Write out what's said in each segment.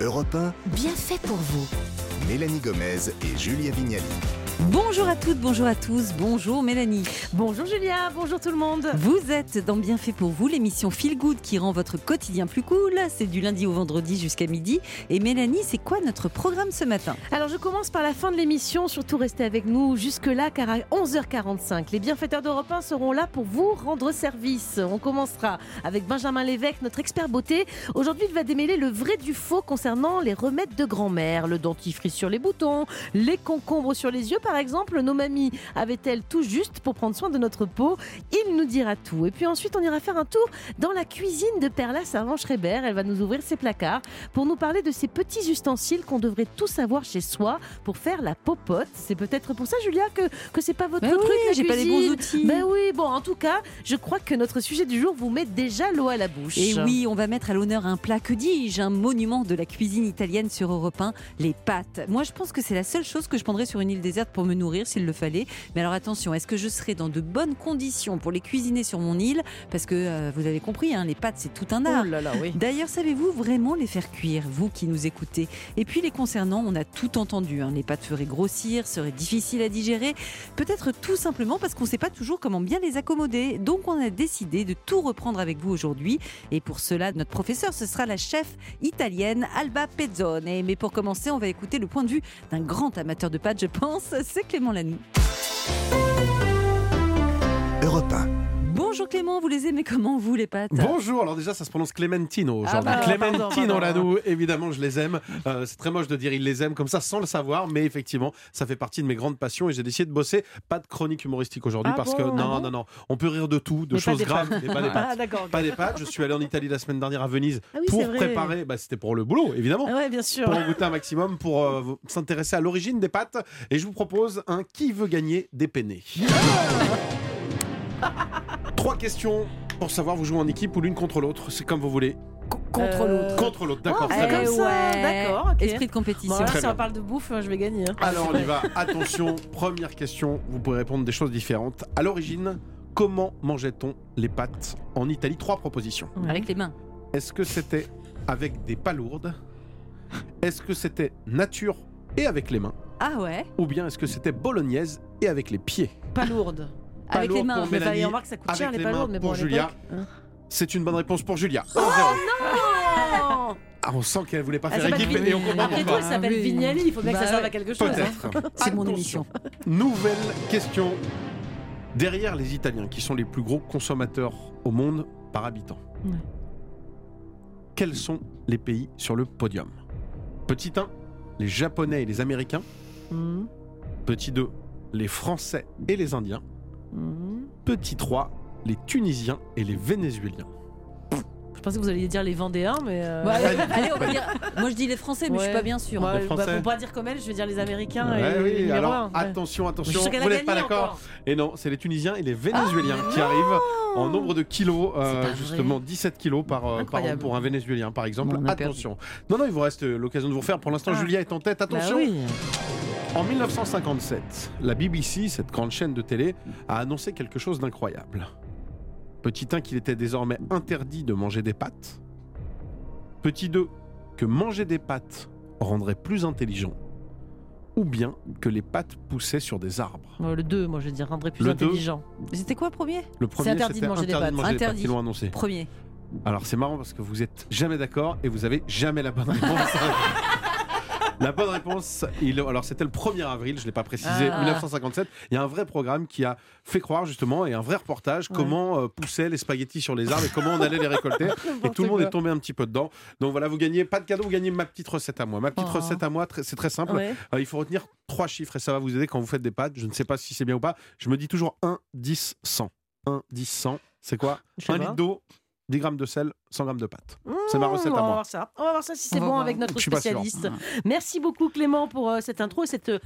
Europe 1, Bien fait pour vous. Mélanie Gomez et Julia Vignali. Bonjour à toutes, bonjour à tous, bonjour Mélanie. Bonjour Julia, bonjour tout le monde. Vous êtes dans Bien fait pour vous, l'émission Feel Good qui rend votre quotidien plus cool. C'est du lundi au vendredi jusqu'à midi. Et Mélanie, c'est quoi notre programme ce matin? Alors je commence par la fin de l'émission, surtout restez avec nous jusque-là car à 11h45, les bienfaiteurs d'Europe 1 seront là pour vous rendre service. On commencera avec Benjamin Lévesque, notre expert beauté. Aujourd'hui, il va démêler le vrai du faux concernant les remèdes de grand-mère, le dentifrice sur les boutons, les concombres sur les yeux par exemple. Nos mamies avaient-elles tout juste pour prendre soin de notre peau? Il nous dira tout. Et puis ensuite, on ira faire un tour dans la cuisine de Perla Servan-Schreiber. Elle va nous ouvrir ses placards pour nous parler de ces petits ustensiles qu'on devrait tous avoir chez soi pour faire la popote. C'est peut-être pour ça, Julia, que, que c'est pas votre Mais truc. oui, j'ai pas les bons outils. Ben oui, bon, en tout cas, je crois que notre sujet du jour vous met déjà l'eau à la bouche. Et oui, on va mettre à l'honneur un plat, que dis-je, un monument de la cuisine italienne sur Europe 1, les pâtes. Moi, je pense que c'est la seule chose que je prendrais sur une île déserte pour me nourrir s'il le fallait. Mais alors attention, est-ce que je serai dans de bonnes conditions pour les cuisiner sur mon île? Parce que euh, vous avez compris, hein, les pâtes, c'est tout un art. Oh là là, oui. D'ailleurs, savez-vous vraiment les faire cuire, vous qui nous écoutez? Et puis les concernant, on a tout entendu. hein. Les pâtes feraient grossir, seraient difficiles à digérer. Peut-être tout simplement parce qu'on ne sait pas toujours comment bien les accommoder. Donc on a décidé de tout reprendre avec vous aujourd'hui. Et pour cela, notre professeur, ce sera la chef italienne Alba Pezzone. Mais pour commencer, on va écouter le point de vue d'un grand amateur de pâtes, je pense. C'est Clément Lanoux. Europe 1, Bonjour Clément, vous les aimez comment vous les pâtes? Bonjour, alors déjà ça se prononce Clementino Ah aujourd'hui. bah, Clementino pardon, pardon. Lanou, évidemment je les aime. Euh, c'est très moche de dire ils les aiment comme ça sans le savoir, mais effectivement ça fait partie de mes grandes passions et j'ai décidé de bosser. Pas de chronique humoristique aujourd'hui Ah parce bon que Ah non, bon non, non, on peut rire de tout, de Mais choses graves, pâtes. mais pas des pâtes. Ah d'accord. Pas des pâtes, je suis allé en Italie la semaine dernière à Venise Ah oui, pour préparer, bah, c'était pour le boulot évidemment. Ah ouais, bien sûr. Pour en goûter un maximum, pour euh, s'intéresser à l'origine des pâtes. Et je vous propose un qui veut gagner des peinés. Trois questions pour savoir vous jouez en équipe ou l'une contre l'autre, c'est comme vous voulez. Contre Euh, l'autre. Contre l'autre, d'accord, Oh, très c'est bien. comme ça, d'accord. Esprit de compétition. Bon, si bien. on parle de bouffe, je vais gagner. hein. Alors on y va, attention, première question, vous pouvez répondre des choses différentes. À l'origine, comment mangeait-on les pâtes en Italie? Trois propositions. Avec les mains. Est-ce que c'était avec des palourdes? Est-ce que c'était nature et avec les mains? Ah ouais Ou bien est-ce que c'était bolognaise et avec les pieds? Pas lourde. Pas Avec lourd les mains. pour Mais Mélanie, on remarque que ça coûte avec cher les les pas mains lourdes, mais bon, pour à Julia. l'époque, hein. C'est une bonne réponse pour Julia. 1-0. Oh Ah, on sent qu'elle voulait pas Elle faire s'appelle équipe Vignali. et on comprend Après tout, pourquoi. elle s'appelle Ah oui. Vignali, il faut bien que ça Bah serve ouais. à quelque chose. hein. Peut-être. C'est mon émission. Nouvelle question. Derrière les Italiens, qui sont les plus gros consommateurs au monde par habitant, Ouais. quels sont les pays sur le podium? Petit 1, les Japonais et les Américains. Mhm. Petit 2, les Français et les Indiens. Petit 3, les Tunisiens et les Vénézuéliens. Je pensais que vous alliez dire les Vendéens, mais. euh, Bon, allez, allez, on va dire. Moi, je dis les Français, mais je suis Ouais. pas bien sûre. Ouais, bah, pour pas dire comme elle, je vais dire les Américains Ouais, et oui, les alors un, ouais. attention, attention, vous n'êtes pas d'accord. Et non, c'est les Tunisiens et les Vénézuéliens qui arrivent en nombre de kilos, euh, vrai. justement 17 kilos par, euh, par an pour un Vénézuélien par exemple. Bon, perdu. Attention. Non, non, il vous reste l'occasion de vous refaire. Pour l'instant, Ah. Julia est en tête. Bah Attention. oui. En 1957, la BBC, cette grande chaîne de télé, a annoncé quelque chose d'incroyable. Petit 1, qu'il était désormais interdit de manger des pâtes. Petit 2, que manger des pâtes rendrait plus intelligent. Ou bien que les pâtes poussaient sur des arbres. Le 2, moi je vais dire, rendrait plus Le deux. intelligent. C'était quoi le premier Le premier, interdit de manger des interdit de pâtes. manger des pâtes Interdit. l'ont annoncé. Premier. Alors c'est marrant parce que vous êtes jamais d'accord et vous avez jamais la bonne réponse. la bonne réponse, il- alors c'était le 1er avril, je ne l'ai pas précisé, Ah. 1957. Il y a un vrai programme qui a fait croire justement et un vrai reportage Ouais. comment euh, poussaient les spaghettis sur les arbres et comment on allait les récolter. et tout le monde est tombé un petit peu dedans. Donc voilà, vous gagnez pas de cadeau, vous gagnez ma petite recette à moi. Ma petite Oh. recette à moi, c'est très simple. Ouais. Euh, il faut retenir trois chiffres et ça va vous aider quand vous faites des pâtes. Je ne sais pas si c'est bien ou pas. Je me dis toujours 1, 10, 100. 1, 10, 100. C'est quoi? Un litre d'eau, 10 grammes de sel, 100 grammes de pâtes. C'est ma recette Mmh, à On va moi. voir ça. On va voir ça si c'est bon avec notre spécialiste. Merci beaucoup Clément pour euh, cette intro et cette euh,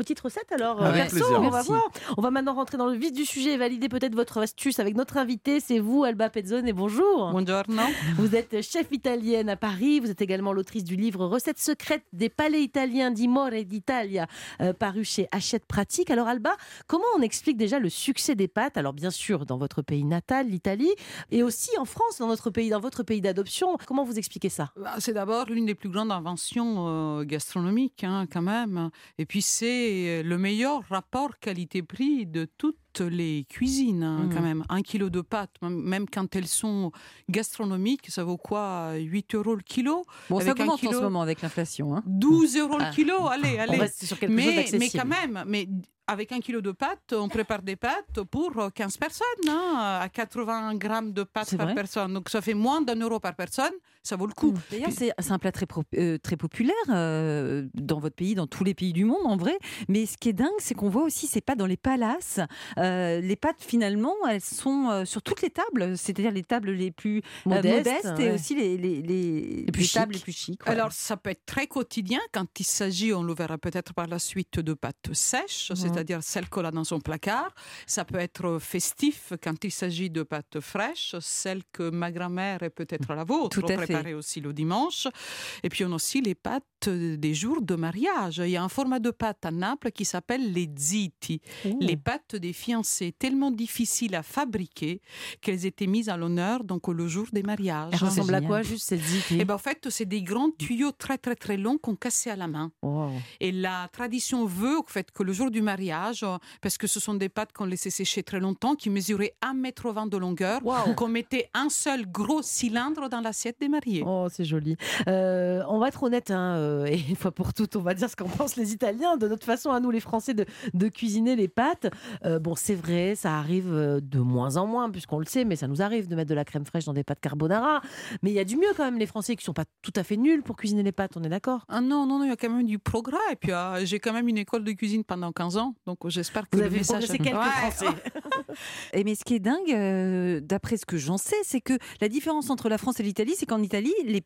petite recette alors Avec perso, plaisir. on va Merci. voir. On va maintenant rentrer dans le vif du sujet et valider peut-être votre astuce avec notre invité. C'est vous, Alba Pezzone, et bonjour. Buongiorno. Vous êtes chef italienne à Paris. Vous êtes également l'autrice du livre Recettes secrètes des palais italiens d'Imore d'Italia, euh, paru chez Hachette Pratique. Alors, Alba, comment on explique déjà le succès des pâtes? Alors, bien sûr, dans votre pays natal, l'Italie, et aussi en France, dans notre pays, dans votre pays d'adoption. Comment vous expliquez ça? Bah, C'est d'abord l'une des plus grandes inventions euh, gastronomiques, hein, quand même. Et puis c'est le meilleur rapport qualité-prix de toutes les cuisines, hein, quand même. Un kilo de pâtes, même- quand elles sont gastronomiques, ça vaut quoi 8 euros le kilo? Bon, ça Avec un augmente en kilo- ce moment avec l'inflation. hein. 12 euros Ah. le kilo Allez, On allez. reste sur quelque chose Mais, mais quand même, mais avec un kilo de pâtes, on prépare des pâtes pour 15 personnes, hein, à 80 grammes de pâtes C'est par personne. Donc ça fait moins d'un euro par personne, ça vaut le coup. D'ailleurs, c'est c'est un plat très, euh, très populaire euh, dans votre pays, dans tous les pays du monde en vrai. Mais ce qui est dingue, c'est qu'on voit aussi ces pâtes dans les palaces. Euh, les pâtes, finalement, elles sont euh, sur toutes les tables, c'est-à-dire les tables les plus euh, Modeste, modestes et aussi les, les, les, Les plus les tables chics. les plus chics. ouais. Alors, ça peut être très quotidien quand il s'agit, on le verra peut-être par la suite, de pâtes sèches, c'est-à-dire celles qu'on a dans son placard. Ça peut être festif quand il s'agit de pâtes fraîches, celles que ma grand-mère est peut-être la vôtre, Tout à fait. préparée aussi le dimanche. Et puis, on a aussi les pâtes des jours de mariage. Il y a un format de pâte à Naples qui s'appelle les ziti, les pâtes des fiancés, tellement difficiles à fabriquer qu'elles étaient mises à l'honneur donc le jour des mariages. Elle ressemble à quoi, juste cette Et ben, en fait, c'est des grands tuyaux très très très longs qu'on cassait à la main. Wow. Et la tradition veut au fait, que le jour du mariage, euh, parce que ce sont des pâtes qu'on laissait sécher très longtemps, qui mesuraient 1,20 m de longueur, Wow. qu'on mettait un seul gros cylindre dans l'assiette des mariés. Oh, c'est joli. Euh, on va être honnête, hein, euh, et une fois pour toutes, on va dire ce qu'en pensent les Italiens, de notre façon à nous, les Français, de, de cuisiner les pâtes. Euh, bon, c'est vrai, ça arrive euh, de moins en moins, puisqu'on le sait, mais ça nous arrive de mettre de la crème fraîche dans des pâtes carbonara. Mais il y a du mieux quand même, les Français, qui sont pas tout à fait nuls pour cuisiner les pâtes, on est d'accord? Ah non, non, non, il y a quand même du progrès. Et puis, euh, j'ai quand même une école de cuisine pendant 15 ans, donc j'espère que Vous avez message... progressé quelques Ouais. Français. Et mais ce qui est dingue, euh, d'après ce que j'en sais, c'est que la différence entre la France et l'Italie, c'est qu'en Italie, les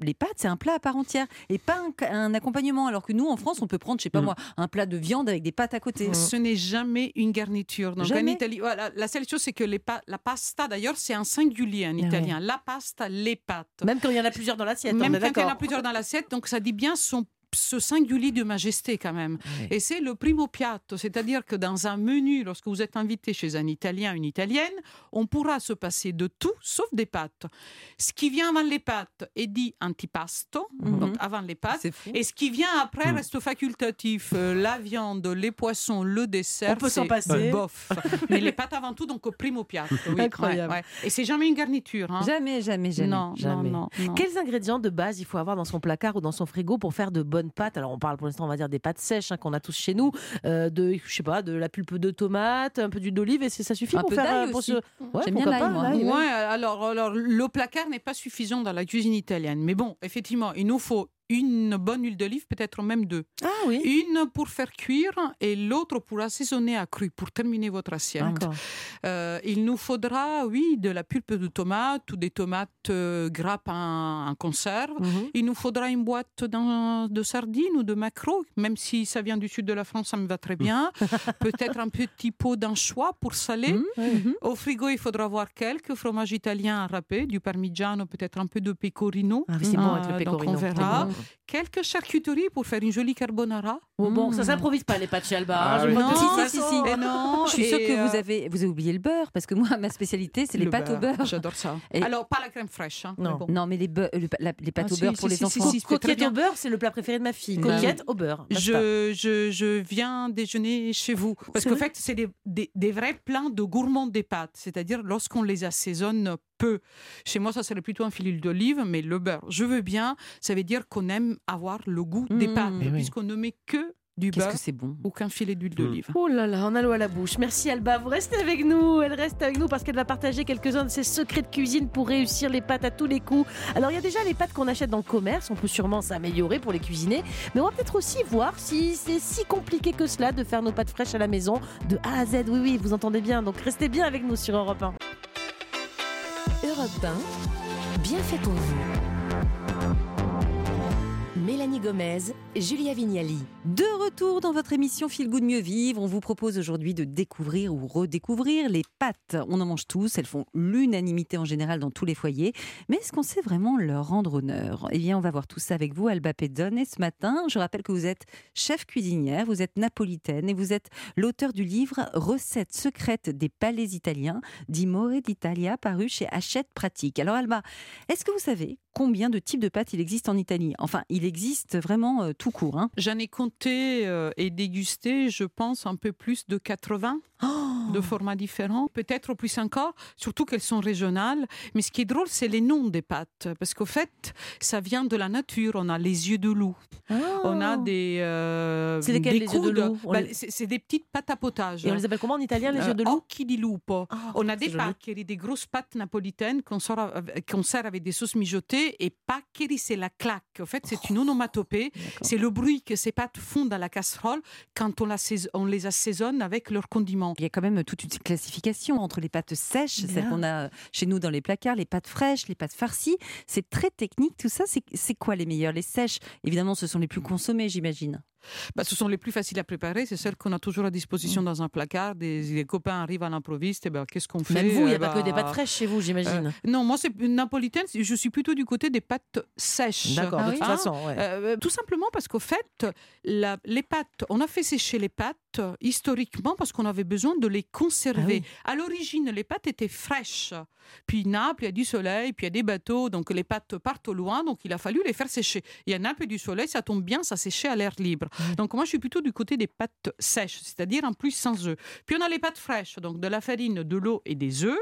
les pâtes, c'est un plat à part entière et pas un, un accompagnement. Alors que nous, en France, on peut prendre, je sais pas Mm. moi, un plat de viande avec des pâtes à côté. Ce n'est jamais une garniture. Donc Jamais. en Italie, voilà, la seule chose, c'est que les pa- la pasta, d'ailleurs, c'est un singulier en Ah ouais. italien. La pasta, les pâtes. Même quand il y en a plusieurs dans l'assiette, Même quand il y en a plusieurs dans l'assiette, donc ça dit bien son ce singulier de majesté quand même. Et c'est le primo piatto, c'est-à-dire que dans un menu, lorsque vous êtes invité chez un Italien, une Italienne, on pourra se passer de tout sauf des pâtes. Ce qui vient avant les pâtes est dit antipasto, Mhm. donc avant les pâtes. Et ce qui vient après Mm. reste facultatif. Euh, la viande, les poissons, le dessert. On peut s'en c'est passer. Bof. Mais les pâtes avant tout, donc au primo piatto. Oui, Incroyable. ouais, ouais. Et c'est jamais une garniture. hein. Jamais, jamais, jamais. non, jamais. non, non, non. Quels ingrédients de base il faut avoir dans son placard ou dans son frigo pour faire de bonnes pâtes Alors on parle pour l'instant on va dire des pâtes sèches hein, qu'on a tous chez nous, euh, de je sais pas de la pulpe de tomate, un peu d'huile d'olive et c'est- ça suffit Un pour peu faire d'ail euh, pour aussi. se- Ouais, J'aime bien l'ail, moi. Ouais, alors, alors le placard n'est pas suffisant dans la cuisine italienne. Mais bon, effectivement, il nous faut une bonne huile d'olive, peut-être même deux. Ah oui. Une pour faire cuire et l'autre pour assaisonner à cru, pour terminer votre assiette. Euh, il nous faudra, oui, de la pulpe de tomate ou des tomates euh, grappes en, en conserve. Mhm. Il nous faudra une boîte de sardines ou de maquereaux, même si ça vient du sud de la France, ça me va très bien. Peut-être un petit pot d'anchois pour saler. Mhm, mhm. Au frigo, il faudra avoir quelques fromages italiens à râper, du parmigiano, peut-être un peu de pecorino. Ah oui, c'est bon Ah, avec le donc pecorino. on verra. Très bon. Quelques charcuteries pour faire une jolie carbonara. Bon, bon, ça Mm. s'improvise pas les pâtes chez Alba. Ah hein, oui. Non, si, si, si. Non, Je suis sûre que vous euh, avez, vous avez oublié le beurre, parce que moi, ma spécialité, c'est les le pâtes au beurre. J'adore ça. Et- Alors, pas la crème fraîche. hein, Non. mais bon. Non, mais les, beu- le- la- les pâtes Ah, au beurre si, pour les si, enfants. Coquette au beurre, c'est le plat préféré de ma fille. Bah Coquette au beurre. Je, je, je viens déjeuner chez vous. Parce qu'en fait, c'est des, des, des vrais plats de gourmands des pâtes. C'est-à-dire lorsqu'on les assaisonne peu. Chez moi, ça serait plutôt un filet d'olive, mais le beurre, je veux bien. Ça veut dire qu'on aime avoir le goût des Mmh. pâtes, Eh oui. puisqu'on ne met que du Qu'est-ce beurre que c'est bon. ou qu'un filet d'huile Mmh. d'olive. Oh là là, on a l'eau à la bouche. Merci Alba, vous restez avec nous. Elle reste avec nous parce qu'elle va partager quelques-uns de ses secrets de cuisine pour réussir les pâtes à tous les coups. Alors il y a déjà les pâtes qu'on achète dans le commerce, on peut sûrement s'améliorer pour les cuisiner, mais on va peut-être aussi voir si c'est si compliqué que cela de faire nos pâtes fraîches à la maison de A à Z. Oui oui, vous entendez bien. Donc restez bien avec nous sur Europe 1. Europe 1, bien fait pour vous. Mélanie Gomez, Julia Vignali. De retour dans votre émission Feel Good Mieux Vivre, on vous propose aujourd'hui de découvrir ou redécouvrir les pâtes. On en mange tous, elles font l'unanimité en général dans tous les foyers, mais est-ce qu'on sait vraiment leur rendre honneur? Eh bien, on va voir tout ça avec vous, Alba Pedone. Et ce matin, je rappelle que vous êtes chef cuisinière, vous êtes napolitaine et vous êtes l'auteur du livre Recettes secrètes des palais italiens d'Imore d'Italia, paru chez Hachette Pratique. Alors, Alba, est-ce que vous savez combien de types de pâtes il existe en Italie? Enfin, il vraiment euh, tout court. Hein. J'en ai compté euh, et dégusté, je pense, un peu plus de 80 de formats différents, peut-être plus encore, surtout qu'elles sont régionales. Mais ce qui est drôle, c'est les noms des pâtes, parce qu'au fait, ça vient de la nature. On a les yeux de loup, on a des. euh, C'est des les yeux de loup? Bah, les- C'est c'est des petites pâtes à potage. Et on les appelle comment en italien, les yeux de loup? occhi di lupo. Ah, On a des paccheri, des grosses pâtes napolitaines qu'on sort av- qu'on sert avec des sauces mijotées. Et paccheri, c'est la claque. En fait, c'est une onomatopée. C'est le bruit que ces pâtes font dans la casserole quand on, les assaisonne avec leurs condiments. Il y a quand même toute une classification entre les pâtes sèches, celles qu'on a chez nous dans les placards, les pâtes fraîches, les pâtes farcies. C'est très technique tout ça. C'est- C'est quoi les meilleures? Les sèches, évidemment, ce sont les plus consommées, j'imagine. Bah, ce sont les plus faciles à préparer. C'est celles qu'on a toujours à disposition dans un placard. Des, les copains arrivent à l'improviste. Et ben, qu'est-ce qu'on fait Même vous, il n'y a Eh pas que des ben, pâtes fraîches chez vous, j'imagine. euh, non, moi, c'est napolitaine. Je suis plutôt du côté des pâtes sèches. D'accord, Ah de toute Hein façon, ouais. Euh, tout simplement parce qu'au fait, la- les pâtes, on a fait sécher les pâtes euh, historiquement parce qu'on avait besoin de les conserver. Ah À l'origine, les pâtes étaient fraîches. Puis Naples, il y a du soleil, puis il y a des bateaux, donc les pâtes partent au loin, donc il a fallu les faire sécher. Il y a Naples et du soleil, ça tombe bien, ça séchait à l'air libre. Donc moi, je suis plutôt du côté des pâtes sèches, c'est-à-dire en plus sans œufs. Puis on a les pâtes fraîches, donc de la farine, de l'eau et des œufs.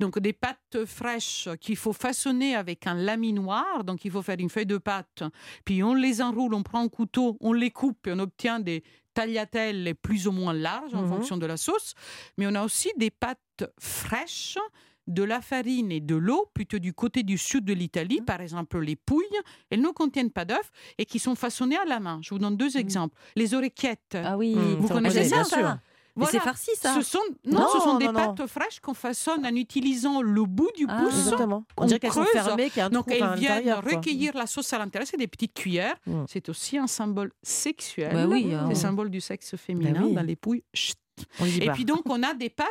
Donc des pâtes fraîches qu'il faut façonner avec un laminoir. Donc il faut faire une feuille de pâte, puis on les enroule, on prend un couteau, on les coupe et on obtient des tagliatelles plus ou moins larges en Mhm. fonction de la sauce. Mais on a aussi des pâtes fraîches de la farine et de l'eau, plutôt du côté du sud de l'Italie, par exemple les pouilles, elles ne contiennent pas d'œufs et qui sont façonnées à la main. Je vous donne deux exemples. Les oreillettes. Ah oui, Mmh, Vous connaissez ça, bien ça sûr. Mais Voilà. c'est farci ça. Ce sont, non, Non, ce sont des non, pâtes fraîches qu'on façonne en utilisant le bout du Ah. pouce. Exactement. On on dirait qu'elles sont fermées, qu'il y a un Donc à elles viennent quoi. recueillir la sauce à l'intérieur, c'est des petites cuillères. C'est aussi un symbole sexuel. Bah oui, hein. le symbole du sexe féminin oui. dans les pouilles. Chut. Et puis donc on a des pâtes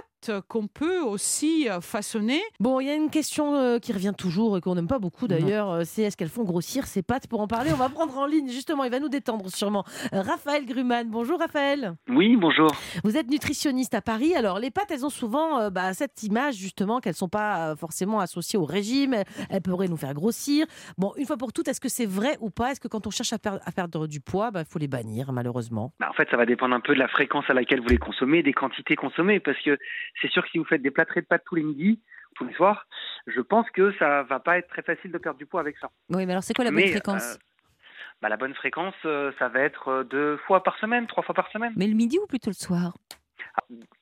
qu'on peut aussi euh, façonner. Bon, il y a une question euh, qui revient toujours et qu'on n'aime pas beaucoup d'ailleurs, euh, c'est est-ce qu'elles font grossir ces pâtes Pour en parler, on va prendre en ligne justement, il va nous détendre sûrement. Euh, Raphaël Gruman, bonjour Raphaël. Oui, bonjour. Vous êtes nutritionniste à Paris. Alors les pâtes, elles ont souvent euh, bah, cette image justement qu'elles sont pas euh, forcément associées au régime. Elles, pourraient nous faire grossir. Bon, une fois pour toutes, est-ce que c'est vrai ou pas? Est-ce que quand on cherche à, per- à perdre du poids, il faut les bannir malheureusement? Bah, en fait, ça va dépendre un peu de la fréquence à laquelle vous les consommez, des quantités consommées, parce que c'est sûr que si vous faites des plâtrés de pâtes tous les midis, tous les soirs, je pense que ça va pas être très facile de perdre du poids avec ça. Oui, mais alors c'est quoi la bonne Mais, fréquence? euh, bah, la bonne fréquence, euh, ça va être euh, deux fois par semaine, trois fois par semaine. Mais le midi ou plutôt le soir?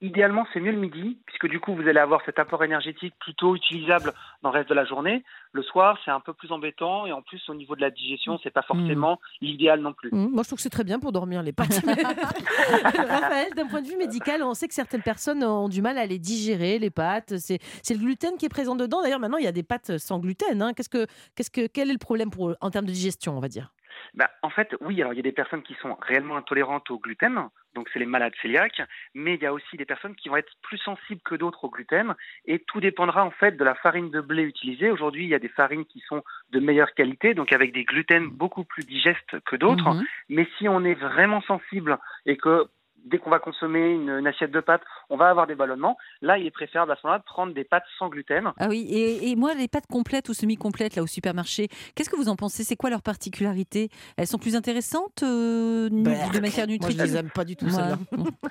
Idéalement, c'est mieux le midi, puisque du coup, vous allez avoir cet apport énergétique plutôt utilisable dans le reste de la journée. Le soir, c'est un peu plus embêtant, et en plus, au niveau de la digestion, c'est pas forcément l'idéal non plus. Hum, Moi, je trouve que c'est très bien pour dormir les pâtes. Raphaël, d'un point de vue médical, on sait que certaines personnes ont du mal à les digérer, les pâtes. C'est c'est le gluten qui est présent dedans. D'ailleurs, maintenant, il y a des pâtes sans gluten. hein. Qu'est-ce que, qu'est-ce que, quel est le problème pour, en termes de digestion, on va dire? Bah, en fait, oui, alors il y a des personnes qui sont réellement intolérantes au gluten, donc c'est les malades cœliaques, mais il y a aussi des personnes qui vont être plus sensibles que d'autres au gluten, et tout dépendra en fait de la farine de blé utilisée. Aujourd'hui, il y a des farines qui sont de meilleure qualité, donc avec des gluten beaucoup plus digestes que d'autres, Mhm. mais si on est vraiment sensible et que dès qu'on va consommer une, une assiette de pâtes, on va avoir des ballonnements, là, il est préférable à ce moment-là de prendre des pâtes sans gluten. Ah oui, et, et moi, les pâtes complètes ou semi-complètes là au supermarché, qu'est-ce que vous en pensez? C'est quoi leur particularité? Elles sont plus intéressantes euh, Bah, de matière Moi, je nutritive? les aime pas du tout, Ouais. celles-là.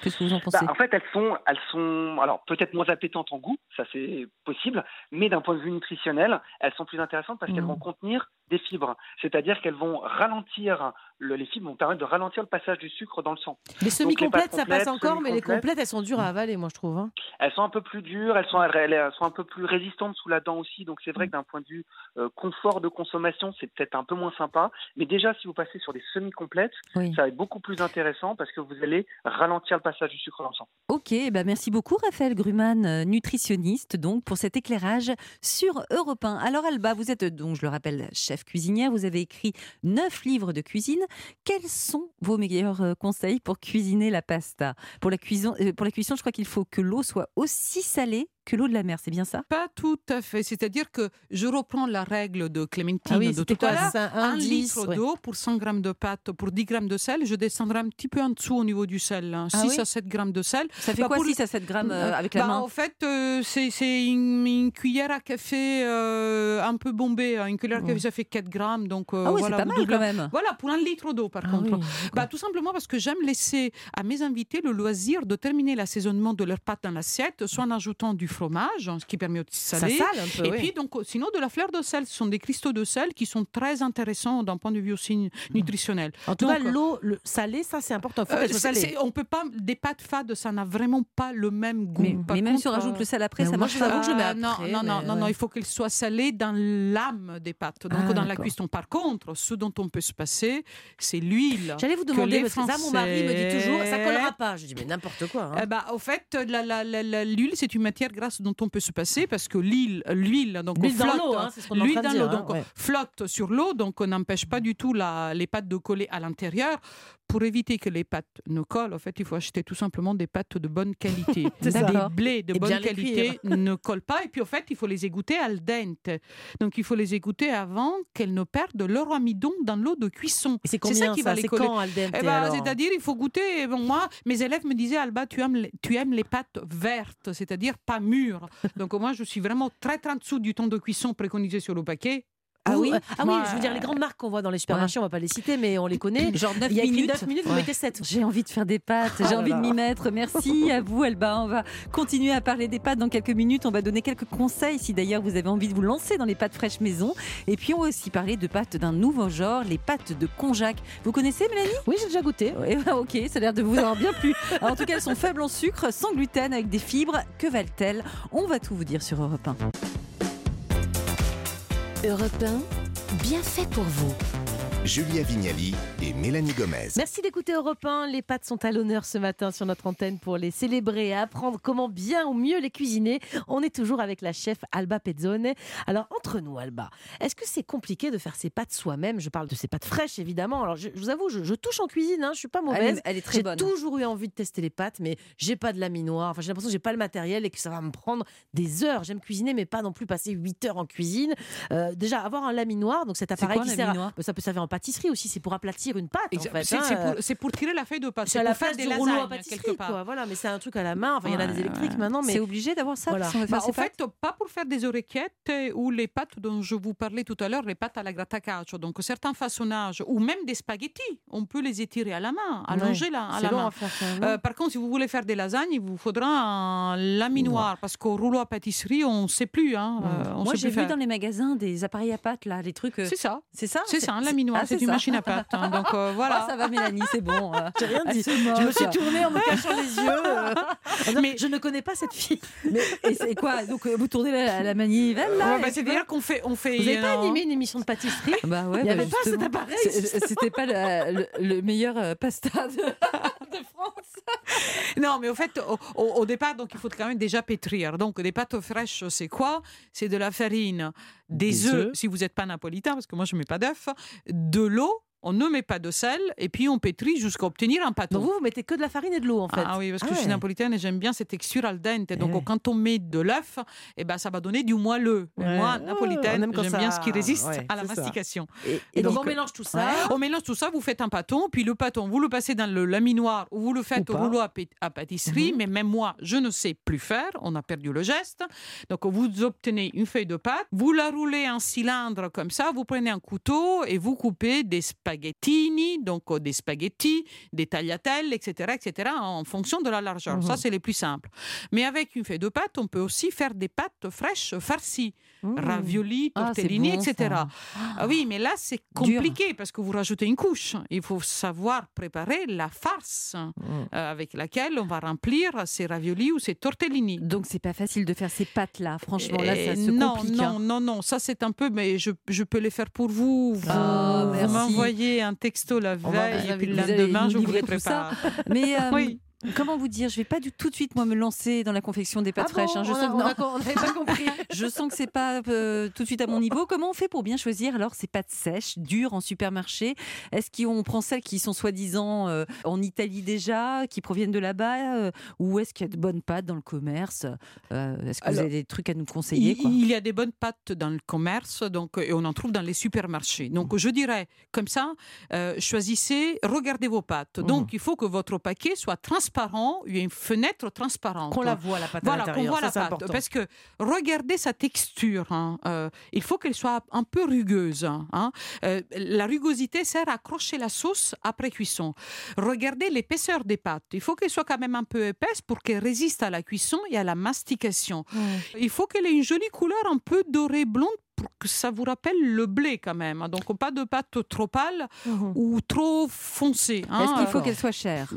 Qu'est-ce que vous en pensez? Bah, en fait, elles sont, elles sont, alors peut-être moins appétantes en goût, ça c'est possible, mais d'un point de vue nutritionnel, elles sont plus intéressantes parce qu'elles Mhm. vont contenir des fibres, c'est-à-dire qu'elles vont ralentir le- les fibres vont permettre de ralentir le passage du sucre dans le sang. Les semi-complètes, ça passe encore, mais les complètes, elles sont dures à avaler, moi, je trouve. hein. Elles sont un peu plus dures, elles sont, elles, sont un peu plus résistantes sous la dent aussi. Donc c'est vrai que d'un point de vue euh, confort de consommation, c'est peut-être un peu moins sympa. Mais déjà, si vous passez sur des semi-complètes, Oui. ça va être beaucoup plus intéressant parce que vous allez ralentir le passage du sucre dans le sang. Ok, bah merci beaucoup Raphaël Gruman, euh, nutritionniste, donc pour cet éclairage sur Europe 1. Alors Alba, vous êtes donc, je le rappelle, chef cuisinière, vous avez écrit neuf livres de cuisine. Quels sont vos meilleurs euh, conseils pour cuisiner la pasta? Pour la, cuisson, euh, pour la cuisson, je crois qu'il faut que l'eau soit aussi salée que l'eau de la mer, c'est bien ça? Pas tout à fait. C'est-à-dire que je reprends la règle de Clémentine Ah oui, de tout à l'heure. Un, 10, litre ouais. d'eau pour 100 grammes de pâte, pour 10 grammes de sel, je descendrai un petit peu en dessous au niveau du sel. hein. Ah 6 oui? à 7 grammes de sel. Ça fait Bah, quoi pour 6 à 7 grammes euh, avec la Bah, main? En fait, euh, c'est une, une cuillère à café euh, un peu bombée. hein. Une cuillère à café, ça fait 4 grammes. Donc, Ah oui, voilà, c'est pas mal quand même. Voilà, pour un litre d'eau, par Ah contre. Bah, tout simplement parce que j'aime laisser à mes invités le loisir de terminer l'assaisonnement de leur pâte dans l'assiette, soit en ajoutant du fromage, hein, ce qui permet aussi de Ça saler. sale un peu, Et oui. puis, donc, sinon, de la fleur de sel. Ce sont des cristaux de sel qui sont très intéressants d'un point de vue aussi nutritionnel. En tout cas, l'eau le salée, ça, c'est important. Faut euh, salée. on peut pas des pâtes fades, ça n'a vraiment pas le même goût. mais, mais même si on rajoute euh, le sel après, ça moi, marche je pas. je ah, non, après, non, non, mais non, il faut qu'elle soit salée dans l'âme des pâtes, donc Ah, dans la cuisson. Par contre, ce dont on peut se passer, c'est l'huile. J'allais vous demander, les parce que ça, mon mari me dit toujours, ça collera pas. Je dis, mais n'importe quoi. hein. Eh ben, au fait, l'huile, c'est une matière grasse dont on peut se passer parce que l'huile, l'huile, donc L'huile on dans flotte, l'eau, hein, ce l'huile dans dire, l'eau, hein, ouais. flotte sur l'eau, donc on n'empêche pas du tout la- les pâtes de coller à l'intérieur. Pour éviter que les pâtes ne collent, en fait, il faut acheter tout simplement des pâtes de bonne qualité. Des blés de Et bonne qualité ne collent pas. Et puis, en fait, il faut les égoutter al dente. Donc, il faut les égoutter avant qu'elles ne perdent leur amidon dans l'eau de cuisson. C'est ça qui ça va les C'est coller. quand, al dente, Eh ben, c'est-à-dire, il faut goûter. Bon, moi, mes élèves me disaient, Alba, tu aimes les, tu aimes les pâtes vertes, c'est-à-dire pas mûres. Donc, moi, je suis vraiment très, très en dessous du temps de cuisson préconisé sur le paquet. Ah oui euh, Ah oui, je veux dire, les grandes marques qu'on voit dans les supermarchés, on va pas les citer, mais on les connaît. Genre 9 Il y a minutes. 9 minutes, vous mettez 7. J'ai envie de faire des pâtes, j'ai Oh là envie de m'y mettre. Merci à vous, Elba. On va continuer à parler des pâtes dans quelques minutes. On va donner quelques conseils si d'ailleurs vous avez envie de vous lancer dans les pâtes fraîches maison. Et puis on va aussi parler de pâtes d'un nouveau genre, les pâtes de konjac. Vous connaissez, Mélanie? Oui, j'ai déjà goûté. Eh ben, Ok, ça a l'air de vous avoir bien plu. Alors, en tout cas, elles sont faibles en sucre, sans gluten, avec des fibres. Que valent-elles? On va tout vous dire sur Europe 1. Europe 1, bien fait pour vous. Julia Vignali et Mélanie Gomez. Merci d'écouter Europe 1. Les pâtes sont à l'honneur ce matin sur notre antenne pour les célébrer et apprendre comment bien ou mieux les cuisiner. On est toujours avec la chef Alba Pezzone. Alors, entre nous, Alba, est-ce que c'est compliqué de faire ses pâtes soi-même? Je parle de ces pâtes fraîches, évidemment. Alors, je, je vous avoue, je, je touche en cuisine, hein, je suis pas Elle mauvaise. est, elle est très J'ai bonne. toujours eu envie de tester les pâtes, mais j'ai pas de laminoir. Enfin, j'ai l'impression que j'ai pas le matériel et que ça va me prendre des heures. J'aime cuisiner, mais pas non plus passer 8 heures en cuisine. Euh, déjà, avoir un laminoir, donc cet appareil quoi, qui sert, à- laminoir? Ça peut servir en pâtisserie aussi. C'est pour aplatir une pâte. En Exa- fait, C'est hein, c'est pour, tirer la feuille de pâte. c'est à la des du rouleau à pâtisserie, quelque part. quoi. Voilà, mais c'est un truc à la main. Enfin, il y en a des électriques ouais. maintenant, mais C'est obligé d'avoir ça Voilà. Bah, en fait, pâtes pas pour faire des oreillettes euh, ou les pâtes dont je vous parlais tout à l'heure, les pâtes à la grattacaccio. Donc, certains façonnages, ou même des spaghettis, on peut les étirer à la main, allonger là, à la main. à faire. Euh, par contre, si vous voulez faire des lasagnes, il vous faudra un laminoir parce qu'au rouleau à pâtisserie, on ne sait plus. Hein, euh, on Moi, j'ai vu dans les magasins des appareils à pâtes, là, les trucs. euh, C'est ça. C'est ça? C'est ça, un laminoir. Ah, c'est une ça. machine à pâtes. hein. donc euh, voilà. Ah, ça va, Mélanie, c'est bon. euh. J'ai rien dit. Je me suis tournée en me cachant les yeux. euh. Non, Mais- je ne connais pas cette fille. Mais et c'est quoi Donc, euh, vous tournez la, la manivelle, là Ouais, bah, c'est C'est-à-dire qu'on fait, on fait. Vous n'avez pas animé une émission de pâtisserie Bah ouais, Il n'y bah avait pas cet appareil. C'était pas le, le- le meilleur euh, pasta de, de France. Non, mais au fait, au, au- au départ, donc il faut quand même déjà pétrir. Donc, des pâtes fraîches, c'est quoi? C'est de la farine, des, Des œufs, œufs. si vous n'êtes pas napolitain, parce que moi, je ne mets pas d'œufs, de l'eau, on ne met pas de sel, et puis on pétrit jusqu'à obtenir un pâton. Donc vous, vous mettez que de la farine et de l'eau, en fait. Ah oui, parce que Ah je suis ouais. napolitaine et j'aime bien cette texture al dente. Donc, ouais. quand on met de l'œuf, eh ben, ça va donner du moelleux. Ouais. Moi, Oh, napolitaine, j'aime ça- bien ce qui résiste ouais, à la mastication. Et, Et donc, donc, on mélange tout ça. On mélange tout ça, vous faites un pâton, puis le pâton, vous le passez dans le laminoir ou vous le faites au rouleau à, pâ- à pâtisserie, Mhm. mais même moi, je ne sais plus faire, on a perdu le geste. Donc vous obtenez une feuille de pâte, vous la roulez en cylindre comme ça, vous prenez un couteau et vous coupez des spaghettini, donc euh, des spaghettis, des tagliatelles, etc., etc., en fonction de la largeur. Ça, c'est les plus simples. Mais avec une feuille de pâte, on peut aussi faire des pâtes fraîches farcies, ravioli, Ah, tortellini, bon, etc. Ah oui, mais là, c'est compliqué parce que vous rajoutez une couche. Il faut savoir préparer la farce euh, avec laquelle on va remplir ces raviolis ou ces tortellini. Donc c'est pas facile de faire ces pâtes-là. Franchement, là, ça Et se non, complique. non, hein. non, non, ça c'est un peu, mais je, je peux les faire pour vous. Vous, Ah, vous merci. Un texto la veille et puis le lendemain, je vous les prépare. Mais euh, Oui. Comment vous dire Je vais pas du tout de suite moi me lancer dans la confection des pâtes Ah fraîches. bon, hein. Je on sens a- que on non. a- on n'avait pas compris. Je sens que c'est pas euh, tout de suite à mon niveau. Comment on fait pour bien choisir alors ces pâtes sèches, dures en supermarché? Est-ce qu'on prend celles qui sont soi-disant euh, en Italie déjà, qui proviennent de là-bas, euh, ou est-ce qu'il y a de bonnes pâtes dans le commerce? Est-ce que vous avez des trucs à nous conseiller Il, quoi? il y a des bonnes pâtes dans le commerce, donc et on en trouve dans les supermarchés. Donc je dirais comme ça, choisissez, regardez vos pâtes. Mmh. Donc il faut que votre paquet soit transparent, il y a une fenêtre transparente. Qu'on la voit, la pâte à Voilà, qu'on voit ça, la pâte. Parce que regardez sa texture. hein, euh, il faut qu'elle soit un peu rugueuse. hein. Euh, la rugosité sert à accrocher la sauce après cuisson. Regardez l'épaisseur des pâtes. Il faut qu'elle soit quand même un peu épaisse pour qu'elle résiste à la cuisson et à la mastication. Il faut qu'elle ait une jolie couleur un peu dorée blonde pour que ça vous rappelle le blé quand même. Donc pas de pâte trop pâle Mhm. ou trop foncée. hein. Est-ce qu'il faut qu'elle soit chère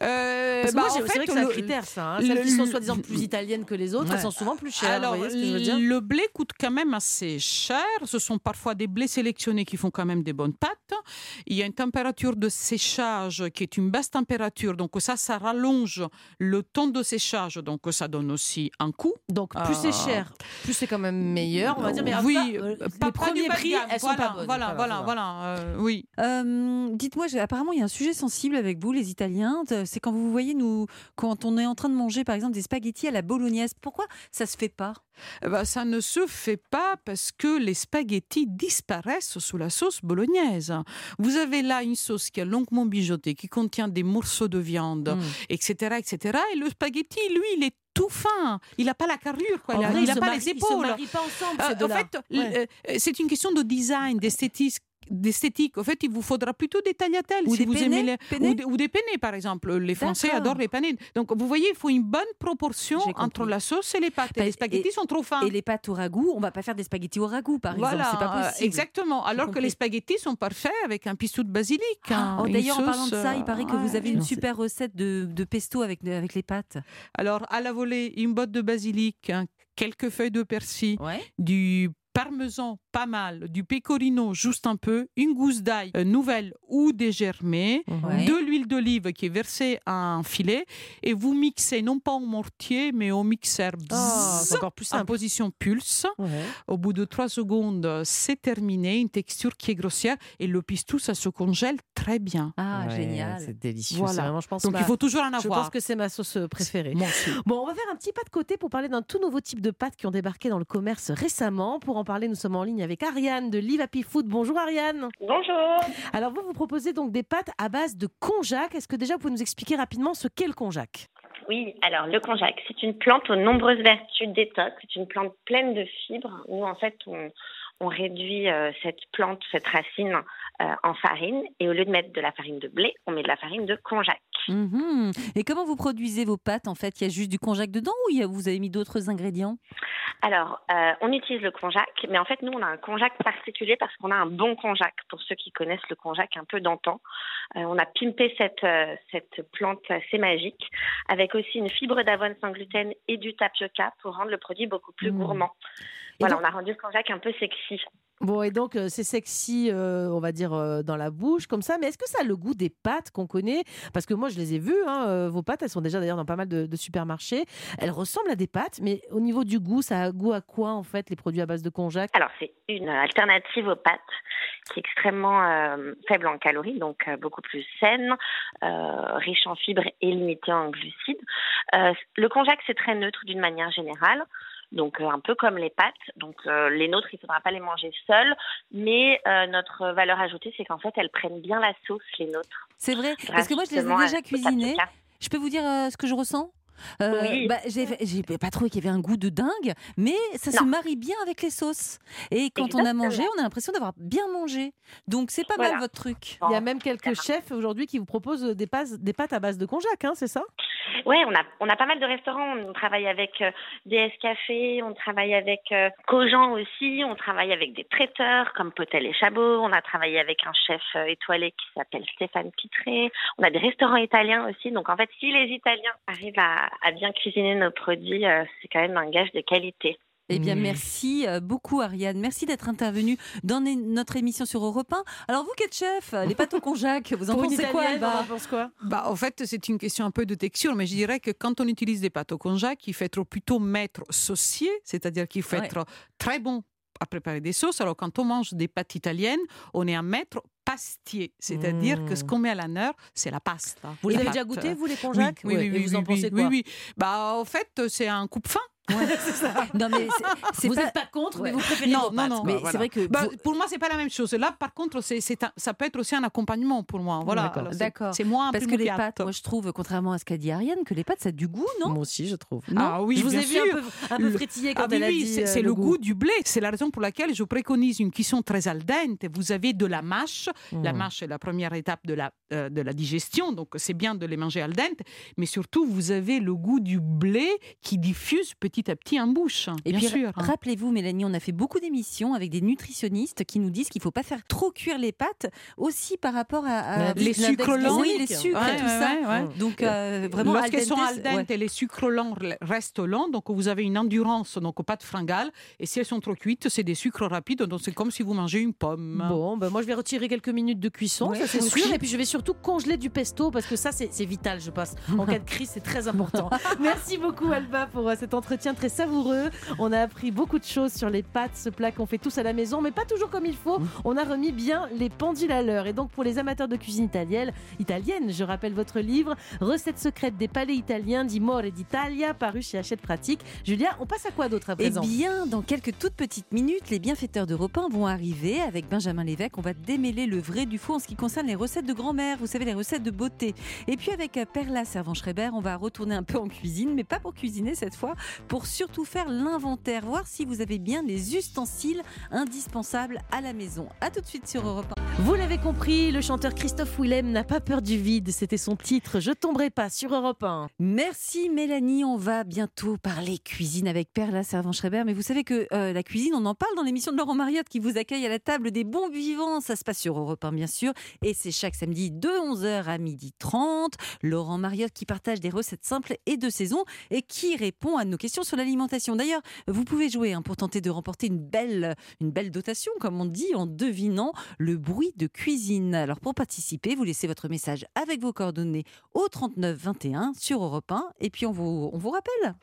Euh, Parce que bah, moi, en j'ai- c'est fait, vrai que c'est un critère, ça. hein. le- Celles qui sont soi-disant plus italiennes que les autres, Ouais. elles sont souvent plus chères. Alors, vous voyez ce que je veux dire le blé coûte quand même assez cher. Ce sont parfois des blés sélectionnés qui font quand même des bonnes pâtes. Il y a une température de séchage qui est une basse température. Donc ça, ça rallonge le temps de séchage. Donc ça donne aussi un coût. Donc, plus c'est Ah. cher, plus c'est quand même meilleur, on va dire. Mais tout oui, euh, pas- prix, gamme. elles sont voilà, pas bonnes. Voilà, voilà, voilà. euh, oui. Euh, Dites-moi, j'ai- apparemment, il y a un sujet sensible avec vous, les Italiens. C'est quand vous voyez, nous, quand on est en train de manger, par exemple, des spaghettis à la bolognaise. Pourquoi ça se fait pas? Eh ben, ça ne se fait pas parce que les spaghettis disparaissent sous la sauce bolognaise. Vous avez là une sauce qui est longuement bijotée, qui contient des morceaux de viande, etc., etc. Et le spaghetti, lui, il est tout fin. Il n'a pas la carrure, quoi. Il n'a pas les Ils se épaules. marient pas ensemble, Euh, en fait, Ouais. euh, c'est une question de design, d'esthétique. D'esthétique. En fait, il vous faudra plutôt des tagliatelles Ou si des vous penne, aimez les penne ou, des, ou des penne, par exemple. Les Français adorent les penne. Donc, vous voyez, il faut une bonne proportion entre la sauce et les pâtes. Et Bah, les spaghettis et- sont trop fins. Et les pâtes au ragoût, on va pas faire des spaghettis au ragoût, par Voilà, exemple. C'est pas possible. exactement. Alors que les spaghettis sont parfaits avec un pistou de basilic. hein, Oh, D'ailleurs, en parlant de ça, il paraît que vous euh, avez une super recette de, de pesto avec, avec les pâtes. Alors, à la volée, une botte de basilic, hein, quelques feuilles de persil, Ouais. du parmesan pas mal, du pecorino juste un peu, une gousse d'ail euh, nouvelle ou dégermée, Ouais. de l'huile d'olive qui est versée à un filet et vous mixez non pas au mortier mais au mixeur bzzz, encore plus en position pulse. Ouais. Au bout de trois secondes, c'est terminé, une texture qui est grossière et le pistou, ça se congèle très bien. Ah, Ouais, génial. C'est délicieux. Voilà. Vraiment, je pense, Donc ma- il faut toujours en je pense avoir. que c'est ma sauce euh, préférée. Bon, on va faire un petit pas de côté pour parler d'un tout nouveau type de pâtes qui ont débarqué dans le commerce récemment. Pour en parler, nous sommes en ligne avec Ariane de Live Happy Food. Bonjour Ariane. Bonjour. Alors vous, vous proposez donc des pâtes à base de konjac. Est-ce que déjà vous pouvez nous expliquer rapidement ce qu'est le konjac? Oui, alors le konjac, c'est une plante aux nombreuses vertus détox. C'est une plante pleine de fibres. Nous, en fait, on, on réduit euh, cette plante, cette racine euh, en farine. Et au lieu de mettre de la farine de blé, on met de la farine de konjac. Mhm. Et comment vous produisez vos pâtes En fait, il y a juste du konjac dedans ou il y a- vous avez mis d'autres ingrédients? Alors, euh, on utilise le konjac, mais en fait, nous, on a un konjac particulier parce qu'on a un bon konjac. Pour ceux qui connaissent le konjac un peu d'antan, Euh, on a pimpé cette, euh, cette plante assez magique avec aussi une fibre d'avoine sans gluten et du tapioca pour rendre le produit beaucoup plus Mmh. gourmand. Et Voilà, donc- on a rendu le konjac un peu sexy. Bon, et donc euh, c'est sexy, euh, on va dire, euh, dans la bouche, comme ça. Mais est-ce que ça a le goût des pâtes qu'on connaît? Parce que moi, je les ai vues, hein, vos pâtes, elles sont déjà d'ailleurs dans pas mal de, de supermarchés. Elles ressemblent à des pâtes, mais au niveau du goût, ça a goût à quoi, en fait, les produits à base de konjac? Alors, c'est une alternative aux pâtes qui est extrêmement faible en calories, donc beaucoup plus saine, riche en fibres et limitée en glucides. Le konjac, c'est très neutre d'une manière générale. Donc euh, un peu comme les pâtes, donc euh, les nôtres, il ne faudra pas les manger seuls, mais euh, notre valeur ajoutée, c'est qu'en fait, elles prennent bien la sauce, les nôtres. C'est vrai Parce que moi, je les ai déjà cuisinées. Je peux vous dire euh, ce que je ressens? Euh, Oui. bah, j'ai pas trouvé qu'il y avait un goût de dingue, mais ça se marie bien avec les sauces. Et quand on a mangé, on a l'impression d'avoir bien mangé. Donc c'est pas Voilà. mal votre truc. Il y a même quelques chefs aujourd'hui qui vous proposent des, pâtes- des pâtes à base de konjac, hein, c'est ça? Ouais, on a, on a pas mal de restaurants. On travaille avec euh, DS Café, on travaille avec euh, Cogent aussi, on travaille avec des traiteurs comme Potel et Chabot, on a travaillé avec un chef euh, étoilé qui s'appelle Stéphane Pitré, on a des restaurants italiens aussi. Donc en fait, si les Italiens arrivent à, à bien cuisiner nos produits, euh, c'est quand même un gage de qualité. Eh bien, Mmh. merci euh, beaucoup, Ariane. Merci d'être intervenue dans notre émission sur Europe 1. Alors, vous qui êtes chef, les pâtes au konjac, vous en pensez quoi, Italienne, Alba on en pense quoi? Bah, en fait, c'est une question un peu de texture, mais je dirais que quand on utilise des pâtes au konjac, il faut être plutôt maître saucier, c'est-à-dire qu'il faut Ouais. être très bon à préparer des sauces. Alors, quand on mange des pâtes italiennes, on est un maître pastier, c'est-à-dire que ce Mm. qu'on met à l'honneur, c'est la pasta. Vous La l'avez déjà goûté, vous, les Oui, konjac oui, oui, oui, vous en oui, pensez oui, quoi? Oui. Bah, en fait, c'est un coupe-fin. Non, mais c'est- Vous pas... n'êtes pas contre, mais vous préférez Non, vos non, pâtes. non. Mais c'est vrai que... Bah, vous- pour moi, c'est pas la même chose. Là, par contre, c'est, ça peut être aussi un accompagnement pour moi. Voilà. D'accord. C'est- moins un Parce que les pâtes, moi je trouve, contrairement à ce qu'a dit Ariane, que les pâtes ça a du goût, non? Moi aussi, je trouve. Non? Ah oui, je vous bien ai vu un peu, un peu Le- frétiller quand Ah oui, elle a oui, dit c'est, euh, c'est le goût du blé. C'est la raison pour laquelle je préconise une cuisson très al dente. Vous avez de la mâche. La Mmh. mâche est la première étape de la, euh, de la digestion, donc c'est bien de les manger al dente. Mais surtout, vous avez le goût du blé qui diffuse petit à petit en bouche. Et bien puis, sûr. hein. rappelez-vous, Mélanie, on a fait beaucoup d'émissions avec des nutritionnistes qui nous disent qu'il ne faut pas faire trop cuire les pâtes, aussi par rapport à, les sucres lents. Oui, les sucres Ouais, et tout ouais, ça. ouais, ouais. Donc, euh, vraiment, Lorsqu'elles al sont al dente, ouais. les sucres lents re- restent lents, donc vous avez une endurance, donc pas de fringales. Et si elles sont trop cuites, c'est des sucres rapides, donc c'est comme si vous mangez une pomme. Bon, ben moi je vais retirer quelques minutes de cuisson, Ouais, ça c'est sûr. Et puis je vais surtout congeler du pesto parce que ça c'est c'est vital, je pense. En cas de crise, c'est très important. Merci beaucoup Alba pour euh, cet entretien très savoureux. On a appris beaucoup de choses sur les pâtes, ce plat qu'on fait tous à la maison, mais pas toujours comme il faut. On a remis bien les pendules à l'heure. Et donc pour les amateurs de cuisine italienne, italienne, je rappelle votre livre Recettes secrètes des palais italiens d'Imore d'Italia, paru chez Hachette Pratique. Julia, on passe à quoi d'autre à Eh présent bien, dans quelques toutes petites minutes, les bienfaiteurs d'Europe 1 vont arriver avec Benjamin Lévesque. On va démêler le vrai du faux en ce qui concerne les recettes de grand-mère, vous savez, les recettes de beauté. Et puis avec Perla Servan-Schreiber, on va retourner un peu en cuisine, mais pas pour cuisiner cette fois, pour surtout faire l'inventaire, voir si vous avez bien les ustensiles indispensables à la maison. A tout de suite sur Europe 1. Vous l'avez compris, le chanteur Christophe Willem n'a pas peur du vide. C'était son titre Je tomberai pas sur Europe 1. Merci Mélanie, on va bientôt parler cuisine avec Perla Servan-Schreiber. Mais vous savez que euh, la cuisine, on en parle dans l'émission de Laurent Mariotte qui vous accueille à la table des bons vivants. Ça se passe sur Europe 1 bien sûr. Et c'est chaque samedi de 11h à 12h30. Laurent Mariotte qui partage des recettes simples et de saison et qui répond à nos questions sur l'alimentation. D'ailleurs, vous pouvez jouer hein, pour tenter de remporter une belle, une belle dotation, comme on dit, en devinant le bruit de cuisine. Alors pour participer, vous laissez votre message avec vos coordonnées au 39 21 sur Europe 1 et puis on vous, on vous rappelle.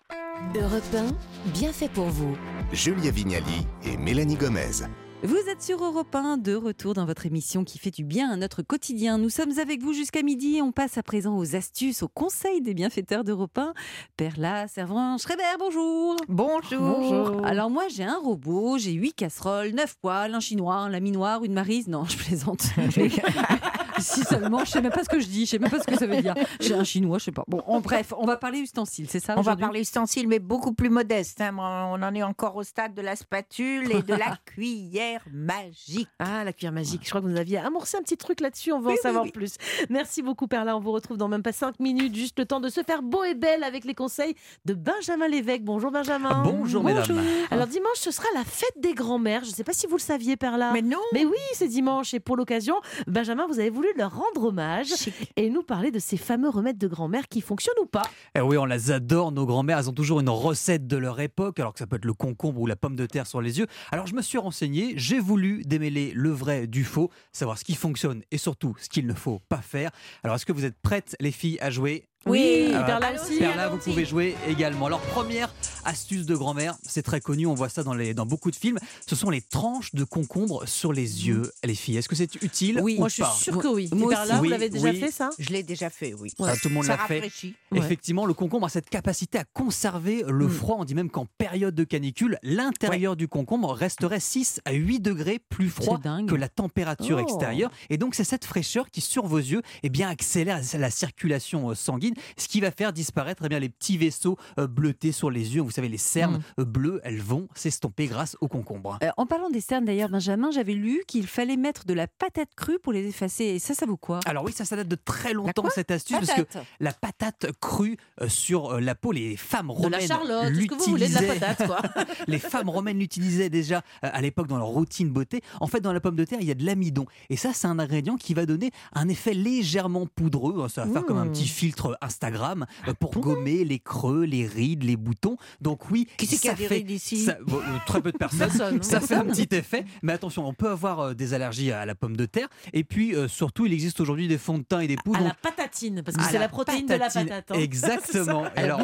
Europe 1, bien fait pour vous. Julia Vignali et Mélanie Gomez. Vous êtes sur Europe 1, de retour dans votre émission qui fait du bien à notre quotidien. Nous sommes avec vous jusqu'à midi et on passe à présent aux astuces, aux conseils des bienfaiteurs d'Europe 1. Perla, Servant, Schreiber, bonjour Bonjour. Alors moi j'ai un robot, j'ai 8 casseroles, 9 poêles, un chinois, un laminoir, une marise. Non, je plaisante. si seulement, je sais même pas ce que je dis, je sais même pas ce que ça veut dire. J'ai un chinois, je sais pas. Bon, en bref, on va parler ustensiles, c'est ça On va parler ustensiles, mais beaucoup plus modeste. hein. On en est encore au stade de la spatule et de la cuillère magique. Ah, la cuillère magique. Je crois que vous aviez amorcé un petit truc là-dessus. On va en savoir plus. Merci beaucoup, Perla. On vous retrouve dans même pas 5 minutes. Juste le temps de se faire beau et belle avec les conseils de Benjamin Lévesque. Bonjour, Benjamin. Bonjour, mesdames. Alors, dimanche, ce sera la fête des grands-mères. Je ne sais pas si vous le saviez, Perla. Mais non Mais oui, c'est dimanche. Et pour l'occasion, Benjamin, vous avez voulu leur rendre hommage et nous parler de ces fameux remèdes de grand-mère qui fonctionnent ou pas. Eh oui, on les adore, nos grands-mères, elles ont toujours une recette de leur époque, alors que ça peut être le concombre ou la pomme de terre sur les yeux. Alors je me suis renseigné, j'ai voulu démêler le vrai du faux, savoir ce qui fonctionne et surtout ce qu'il ne faut pas faire. Alors est-ce que vous êtes prêtes, les filles, à jouer? Oui, Ah, Perla aussi. Perla, vous pouvez jouer également. Alors, première astuce de grand-mère, c'est très connu, on voit ça dans, les, dans beaucoup de films, ce sont les tranches de concombre sur les yeux, les filles. Est-ce que c'est utile Oui. ou Moi, je suis sûre que oui. Moi Perla, vous l'avez Oui, déjà oui. fait, ça Je l'ai déjà fait, oui. Ah, Tout le monde Ça l'a fait. rafraîchit. Ouais. Effectivement, le concombre a cette capacité à conserver le Mm. froid. On dit même qu'en période de canicule, l'intérieur du concombre resterait 6 à 8 degrés plus froid que la température Oh. extérieure. Et donc, c'est cette fraîcheur qui, sur vos yeux, eh bien, accélère la circulation euh, sanguine ce qui va faire disparaître eh bien, les petits vaisseaux euh, bleutés sur les yeux. Vous savez, les cernes Mm. euh, bleues, elles vont s'estomper grâce au concombre. Euh, en parlant des cernes d'ailleurs, Benjamin, j'avais lu qu'il fallait mettre de la patate crue pour les effacer. Et ça, ça vaut quoi? Alors oui, ça, ça date de très longtemps cette astuce parce que la patate crue sur la peau, les femmes De romaines la charlotte, tout ce que vous voulez, de la patate, quoi? les femmes romaines l'utilisaient déjà à l'époque dans leur routine beauté. En fait, dans la pomme de terre, il y a de l'amidon. Et ça, c'est un ingrédient qui va donner un effet légèrement poudreux. Ça va faire comme un Mmh. petit filtre Instagram euh, pour gommer les creux, les rides, les boutons. Donc oui, Qui c'est qui a ça des fait- rides ici ça- bon, euh, Très peu de personnes. Personne. ça fait un petit effet. Mais attention, on peut avoir euh, des allergies à la pomme de terre. Et puis, euh, surtout, il existe aujourd'hui des fonds de teint et des poudres. À la patatine, parce que c'est la, la protéine patatine. de la patate. hein. Exactement. Alors,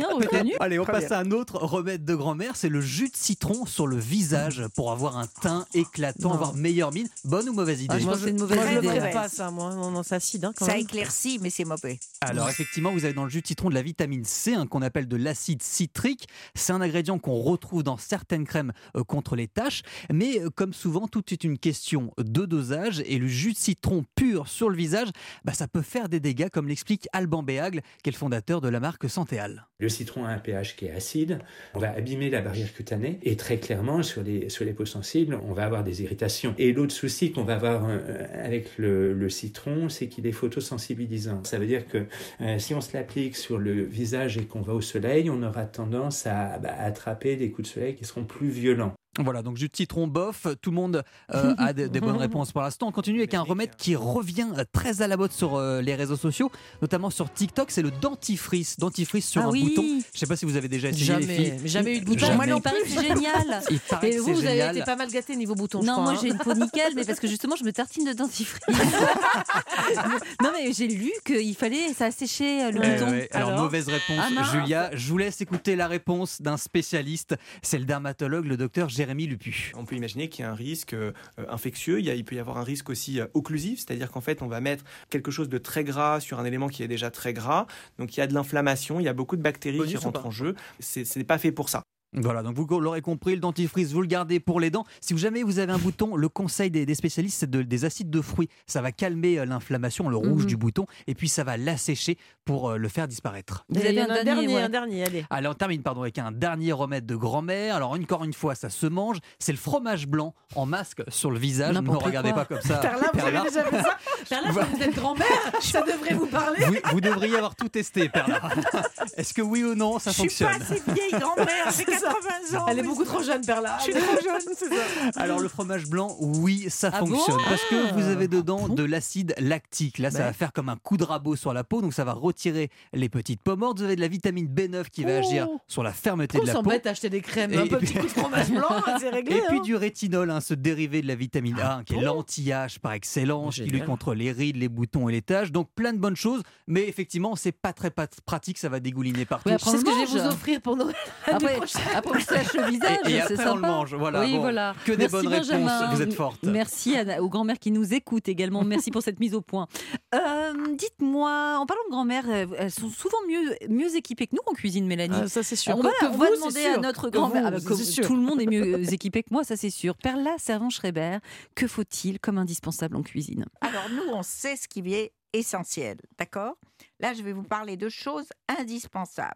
allez, on Très passe bien. à un autre remède de grand-mère, c'est le jus de citron sur le visage pour avoir un teint éclatant, Non. avoir meilleure mine. Bonne ou mauvaise idée Ah, je pense que c'est une mauvaise Moi, je le idée. ferais ouais. pas, ça, moi. Non, non, c'est acide, hein, quand Ça même. éclaircit, mais c'est mauvais. Alors effectivement, vous avez dans le jus de citron de la vitamine C, hein, qu'on appelle de l'acide citrique. C'est un ingrédient qu'on retrouve dans certaines crèmes euh, contre les taches. Mais euh, comme souvent, tout est une question de dosage. Et le jus de citron pur sur le visage, bah, ça peut faire des dégâts, comme l'explique Alban Béagle, qui est le fondateur de la marque Santéal. Le citron a un pH qui est acide, on va abîmer la barrière cutanée et très clairement sur les, sur les peaux sensibles, on va avoir des irritations. Et l'autre souci qu'on va avoir euh, avec le, le citron, c'est qu'il est photosensibilisant. Ça veut dire que euh, si on se l'applique sur le visage et qu'on va au soleil, on aura tendance à bah, attraper des coups de soleil qui seront plus violents. Voilà, donc jus de citron bof, tout le monde euh, a des, des bonnes réponses pour l'instant. On continue avec un remède qui revient euh, très à la mode sur euh, les réseaux sociaux, notamment sur TikTok, c'est le dentifrice. Dentifrice sur Ah un oui. bouton. Je sais pas si vous avez déjà essayé Jamais, les filles. jamais eu de bouton. Moi non que c'est génial. Il paraît Et vous, vous avez été pas mal gâté niveau bouton, je Non, crois. moi hein. j'ai une peau nickel, mais parce que justement je me tartine de dentifrice. non, mais j'ai lu qu'il fallait ça assécher le Ouais, bouton. ouais. Alors, mauvaise réponse, Ah. Julia. Je vous laisse écouter la réponse d'un spécialiste. C'est le dermatologue, le docteur Jérémy Lupu. On peut imaginer qu'il y a un risque euh, infectieux, il, y a- il peut y avoir un risque aussi euh, occlusif, c'est-à-dire qu'en fait on va mettre quelque chose de très gras sur un élément qui est déjà très gras, donc il y a de l'inflammation, il y a beaucoup de bactéries Bonus qui rentrent en jeu, c'est c'est pas fait pour ça. Voilà, donc vous l'aurez compris, le dentifrice, vous le gardez pour les dents. Si vous jamais vous avez un bouton, le conseil des, des spécialistes, c'est de- des acides de fruits. Ça va calmer euh, l'inflammation, le rouge Mhm. du bouton, et puis ça va l'assécher pour euh, le faire disparaître. Vous Il avez y en un a un dernier, dernier, ouais. un dernier, allez. Allez, on termine pardon, avec un dernier remède de grand-mère. Alors, encore une fois, ça se mange. C'est le fromage blanc en masque sur le visage. Ne me regardez quoi. pas comme ça. Perla, vous Perla. avez déjà fait ça Perla, je vous êtes grand-mère, ça devrait vous parler. Vous, vous devriez avoir tout testé, Perla. Est-ce que oui ou non, ça Je suis pas fonctionne assez vieille grand-mère, ça. 80 ans. Elle est beaucoup trop jeune, Perla. Je suis trop jeune, c'est ça. Alors le fromage blanc, oui, ça Ah fonctionne bon parce que vous avez dedans Ah bon de l'acide lactique. Là, ça va faire comme un coup de rabot sur la peau, donc ça va retirer les petites peaux mortes. Vous avez de la vitamine B9 qui va Oh. agir sur la fermeté On de la peau. s'embête à acheter des crèmes, Et un puis- petit coup de fromage blanc, c'est réglé. Et puis hein. du rétinol, hein, ce dérivé de la vitamine A, hein, qui est l'anti-âge par excellence, qui lutte contre les rides, les boutons et les taches. Donc plein de bonnes choses, mais effectivement, c'est pas très pratique, ça va dégouliner partout. Oui, C'est ce que je vais on vous offrir pour Noël. Après, prochaine. Après on se lâche le visage, Et, et c'est après, sympa. on le mange. Voilà, oui, bon, voilà. Que des Merci, bonnes Benjamin. réponses. Vous êtes fortes. Merci à- aux grand-mères qui nous écoutent également. Merci pour cette mise au point. Euh, Dites-moi, en parlant de grand-mère, euh, elles sont souvent mieux, mieux équipées que nous en cuisine, Mélanie. Ah, ça, c'est sûr. On va, que on vous, va demander sûr. à notre grand-mère. Ah tout le monde est mieux équipé que moi, ça c'est sûr. Perla Servan-Schreiber, que faut-il comme indispensable en cuisine? Alors nous, on sait ce qui est essentiel, d'accord? Là, je vais vous parler de choses indispensables.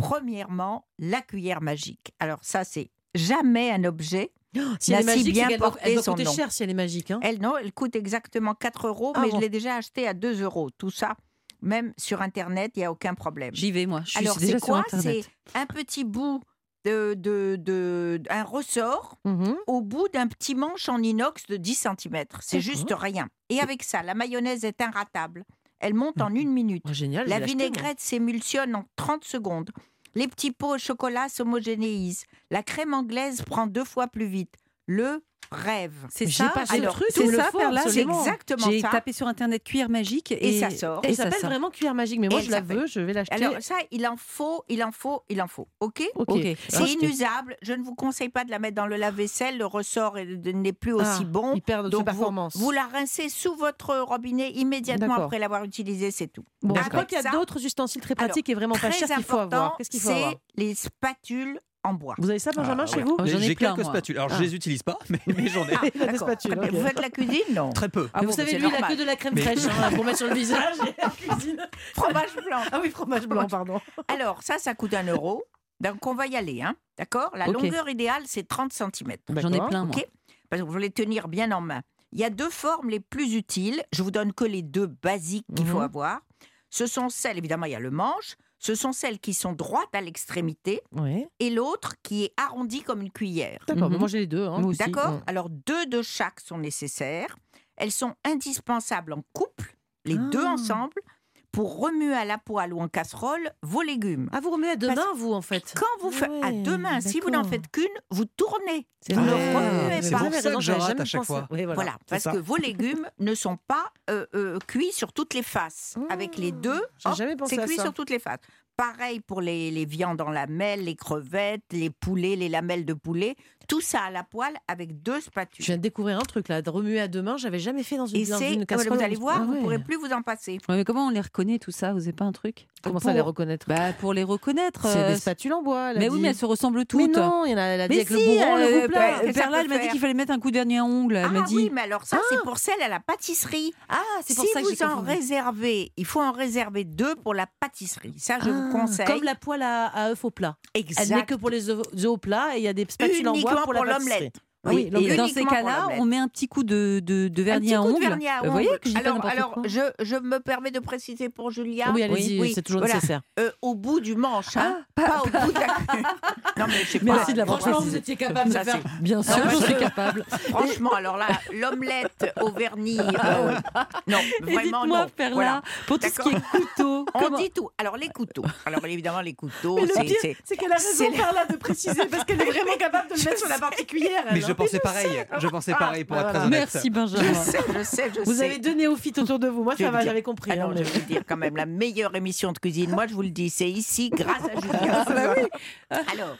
Premièrement, la cuillère magique. Alors ça, c'est jamais un objet. Si elle est magique, bien doit, elle doit coûter cher si elle est magique. Hein. Elle, non, elle coûte exactement 4 euros, Ah mais bon. je l'ai déjà acheté à 2 euros. Tout ça, même sur Internet, il n'y a aucun problème. J'y vais moi. Je Alors, c'est quoi? C'est un petit bout de, de, de- un ressort Mhm. au bout d'un petit manche en inox de 10 cm. C'est juste rien. Et avec ça, la mayonnaise est inratable. Elle monte en une minute. Oh, génial. La vinaigrette s'émulsionne en 30 secondes. Les petits pots au chocolat s'homogénéisent. La crème anglaise prend deux fois plus vite. Le rêve. C'est J'ai ça. pas ce Alors, truc, c'est ça, C'est absolument. exactement J'ai ça. tapé sur Internet cuillère magique et, Et ça sort. Elle et ça s'appelle sort. vraiment cuillère magique, mais moi Et je la veux, je vais l'acheter. Alors ça, il en faut, il en faut, il en faut. OK ok. C'est inusable. Je ne vous conseille pas de la mettre dans le lave-vaisselle. Le ressort est- n'est plus Ah, aussi bon. Il perd de Donc sa vous, performance. vous la rincez sous votre robinet immédiatement D'accord. après l'avoir utilisé, c'est tout. Bon, je crois qu'il y a d'autres ustensiles très pratiques et vraiment pas Très chers qu'il faut avoir. Qu'est-ce qu'il faut avoir? c'est les spatules en bois. Vous avez ça, Benjamin, Ah, chez ouais. vous ai j'ai plein, quelques moi. spatules. Alors, Ah. je les utilise pas, mais, mais j'en ai. Des spatules. Vous faites la cuisine, non Très peu. Ah vous bon, savez, lui, il a normal. que de la crème Mais- fraîche hein, pour mettre sur le visage et en cuisine. Fromage blanc. Ah oui, fromage blanc, pardon. Alors, ça, ça coûte un euro. Donc, on va y aller, hein D'accord? La longueur idéale, c'est 30 cm. J'en ai plein, moi. Ok? Parce que vous voulez tenir bien en main. Il y a deux formes les plus utiles. Je vous donne que les deux basiques qu'il faut Mhm. avoir. Ce sont celles, évidemment, il y a le manche. Ce sont celles qui sont droites à l'extrémité Oui. et l'autre qui est arrondie comme une cuillère. D'accord, Mhm. mais moi j'ai les deux. hein. D'accord Mm. Alors, deux de chaque sont nécessaires. Elles sont indispensables en couple, les deux Ah. ensemble, pour remuer à la poêle ou en casserole vos légumes. Ah, vous remuez à deux Parce- mains, vous, en fait Quand vous faites à deux mains, si vous n'en faites qu'une, vous tournez. C'est Vous ne remuez pas. pour ça que je rate jamais à chaque pensé. fois. Oui, voilà, parce ça. que vos légumes ne sont pas euh, euh, cuits sur toutes les faces. Avec les deux, jamais pensé c'est cuit ça. sur toutes les faces. Pareil pour les, les viandes en lamelles, les crevettes, les poulets, les lamelles de poulet. Tout ça à la poêle avec deux spatules. Je viens de découvrir un truc là, de remuer à deux mains, j'avais jamais fait dans une, Et dans une vous casserole. allez voir, Ah vous ne ouais. pourrez plus vous en passer. Ouais, mais comment on les reconnaît tout ça Vous n'avez pas un truc Comment ça Pour- les reconnaître Bah pour les reconnaître. C'est euh, des spatules en bois. Mais oui, mais elles se ressemblent toutes. Mais non, il y en a, elle a dit Mais avec si, le bourron, le euh, que ça Perla, peut elle m'a dit qu'il fallait mettre un coup de dernier à ongle. Elle m'a Ah dit. oui, mais alors ça, c'est pour celle à la pâtisserie. Ah, c'est pour si ça que vous en réservez, il faut en réserver deux pour la pâtisserie. Ça, je vous Ah, conseille. Comme la poêle à, œufs au plat. Exact. Elle n'est que pour les œufs au plat et il y a des spatules en bois pour, l'omelette. Oui, Oui, et dans ces cas-là, on met un petit coup de, de, de Un vernis petit à coup de ongles. vernis à Vous voyez que je alors, alors je, je me permets de préciser pour Julia. Oui, allez-y, c'est toujours Voilà. nécessaire. Euh, au bout du manche, hein, Ah, pas, au bout de la Non, mais je sais Merci pas. de l'avoir Franchement, vous étiez capable de faire. Bien sûr, Ah, je suis capable. Franchement, alors là, l'omelette au vernis. euh, non, vraiment dites-moi. Perla, Voilà. pour tout ce qui est couteau, On dit tout. Alors, les couteaux. Alors, évidemment, les couteaux, c'est. qu'elle a raison, Perla, de préciser parce qu'elle est vraiment capable de le mettre sur la partie cuillère. Je pensais pareil. Je pensais pareil pour Ah, être très honnête. Merci Je Benjamin. sais, je sais, je Vous sais. avez deux néophytes autour de vous. Moi, Je ça va, vous j'avais compris. Alors, hein, je vais vous dire quand même, la meilleure émission de cuisine, moi je vous le dis, c'est ici, grâce à Julien. Ah, bah. Alors,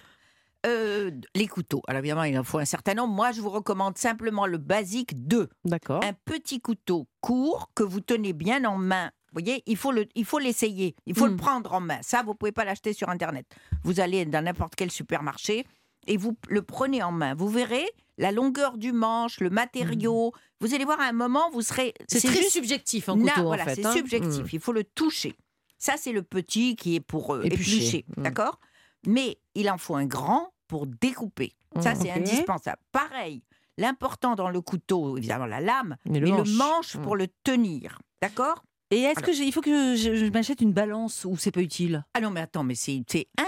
euh, les couteaux. Alors évidemment, il en faut un certain nombre. Moi, je vous recommande simplement le basique 2. D'accord. Un petit couteau court que vous tenez bien en main. Vous voyez, il faut le, il faut l'essayer, il faut Mm. le prendre en main. Ça, vous pouvez pas l'acheter sur internet. Vous allez dans n'importe quel supermarché et vous le prenez en main. Vous verrez la longueur du manche, le matériau. Vous allez voir à un moment, vous serez. C'est très juste subjectif Na- couteau, voilà, en fait. c'est hein. subjectif. Mm. Il faut le toucher. Ça, c'est le petit qui est pour euh, Éplucher. éplucher. Mm. D'accord? Mais il en faut un grand pour découper. Ça, c'est indispensable. Pareil, l'important dans le couteau, évidemment, la lame, Mais le mais manche. le manche pour le tenir. D'accord? Et est-ce que il faut que je, je m'achète une balance ou c'est pas utile? Ah non, mais attends, mais c'est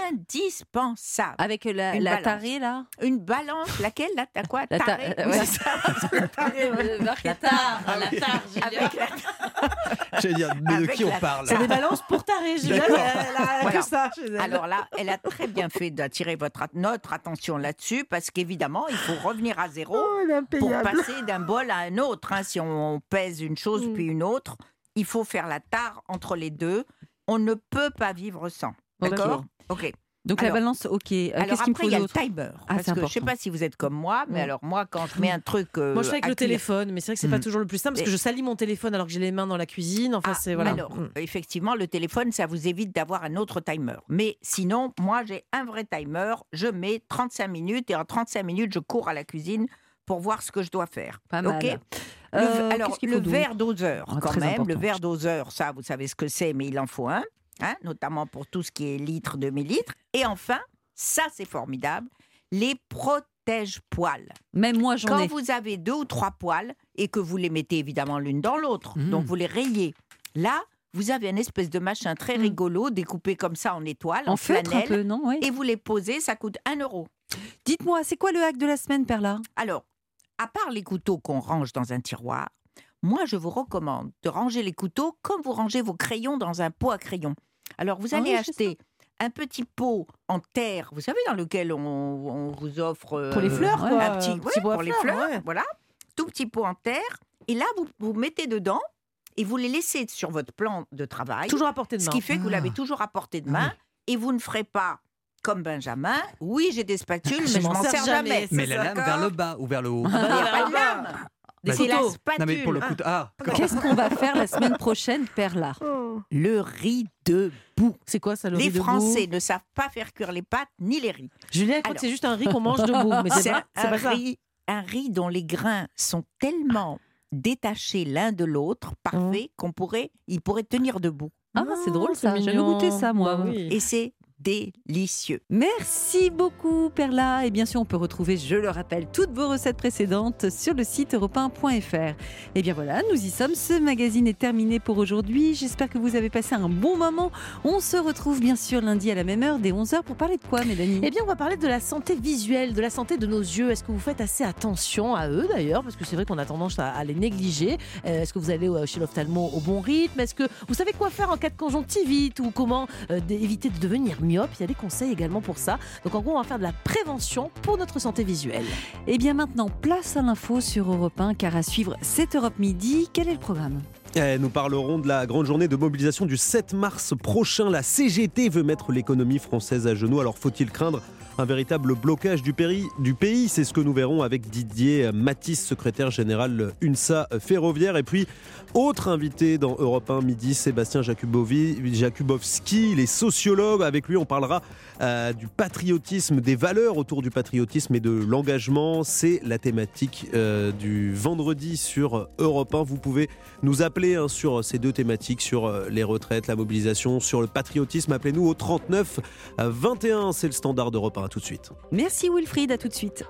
indispensable. Avec la, Une la balance. tarée là? Une balance, laquelle? Là T'as quoi? La ta- Taré euh, Oui, ouais. c'est ça. La tare, la tare, Avec la- J'allais dire, mais de Avec qui on la- parle? C'est des balances pour taré. Julien, D'accord. elle, elle a Voilà. ça chez elle. Alors là, elle a très bien fait d'attirer votre, notre attention là-dessus, parce qu'évidemment, il faut revenir à zéro Oh, pour passer d'un bol à un autre. hein. Si on pèse une chose Mm. puis une autre, il faut faire la tare entre les deux. On ne peut pas vivre sans. D'accord Ok. Donc Alors- la balance, ok. Euh, Alors après, il y a le timer. Ah, parce que je sais important. pas si vous êtes comme moi, mais alors moi, quand je mets un truc. euh, Moi, je fais avec le téléphone, mais c'est vrai que c'est pas Mm. toujours le plus simple parce que je salis mon téléphone alors que j'ai les mains dans la cuisine. Enfin, Ah, c'est voilà. Alors, Mm. effectivement, le téléphone, ça vous évite d'avoir un autre timer. Mais sinon, moi, j'ai un vrai timer. Je mets 35 minutes et en 35 minutes, je cours à la cuisine pour voir ce que je dois faire. Pas mal. Le- Euh, alors, le verre doseur, Ah, quand même. important. Le verre doseur, ça, vous savez ce que c'est, mais il en faut un, hein, notamment pour tout ce qui est litres, demi-litres. Et enfin, ça, c'est formidable, les protège-poils. Même moi, j'en Quand ai. vous avez deux ou trois poils et que vous les mettez évidemment l'une dans l'autre, Mmh. donc vous les rayez, là, vous avez un espèce de machin très Mm. rigolo découpé comme ça en étoiles, en, En un flanelle, peu, non Oui. et vous les posez, ça coûte 1 euro. Dites-moi, c'est quoi le hack de la semaine, Perla? Alors, à part les couteaux qu'on range dans un tiroir, moi je vous recommande de ranger les couteaux comme vous rangez vos crayons dans un pot à crayons. Alors vous Ah allez oui, acheter un petit pot en terre, vous savez, dans lequel on, on vous offre Pour les euh, fleurs, quoi. un petit, ouais, pour les fleurs, fleurs, ouais. voilà, tout petit pot en terre. Et là, vous, vous mettez dedans et vous les laissez sur votre plan de travail. Toujours à portée de Ce main. qui fait que vous l'avez Ah. toujours à portée de main et vous ne ferez pas comme Benjamin. Oui, j'ai des spatules, mais je m'en sers jamais. Mais la lame vers le bas ou vers le haut Il n'y a pas de Ah, lame. Des C'est la spatule. Non, mais pour le coup, ah, Qu'est-ce qu'on va faire la semaine prochaine, Perla Le riz debout. C'est quoi ça, le Les riz debout Français ne savent pas faire cuire les pâtes ni les rids. Julien, elle croit Alors. que c'est juste un riz qu'on mange debout. Mais c'est un, ça. riz, un riz dont les grains sont tellement détachés l'un de l'autre, parfait, qu'on pourrait, il pourrait tenir debout. Ah, c'est drôle ça. Mignon. goûté ça, moi. Bah oui. Et c'est délicieux. Merci beaucoup Perla et bien sûr on peut retrouver, je le rappelle, toutes vos recettes précédentes sur le site europe Et bien voilà, nous y sommes, ce magazine est terminé pour aujourd'hui, j'espère que vous avez passé un bon moment. On se retrouve bien sûr lundi à la même heure dès 11h pour parler de quoi Mélanie? Eh bien, on va parler de la santé visuelle, de la santé de nos yeux. Est-ce que vous faites assez attention à eux d'ailleurs? Parce que c'est vrai qu'on a tendance à, les négliger. Euh, Est-ce que vous allez euh, chez l'ophtalmo au bon rythme? Est-ce que vous savez quoi faire en cas de conjonctivite ou comment euh, éviter de devenir myope Il y a des conseils également pour ça. Donc en gros, on va faire de la prévention pour notre santé visuelle. Et bien maintenant, place à l'info sur Europe 1 car à suivre 7 Europe Midi, quel est le programme? Eh, Nous parlerons de la grande journée de mobilisation du 7 mars prochain. La CGT veut mettre l'économie française à genoux. Alors faut-il craindre un véritable blocage du, pays C'est ce que nous verrons avec Didier Matisse, secrétaire général UNSA Ferroviaire. Et puis, autre invité dans Europe 1 midi, Sébastien Jakubowski, il est sociologue. Avec lui, on parlera euh, du patriotisme, des valeurs autour du patriotisme et de l'engagement. C'est la thématique euh, du vendredi sur Europe 1. Vous pouvez nous appeler hein, sur ces deux thématiques, sur euh, les retraites, la mobilisation, sur le patriotisme. Appelez-nous au 39 euh, 21. C'est le standard d'Europe 1. Tout de suite. Merci Wilfried, à tout de suite.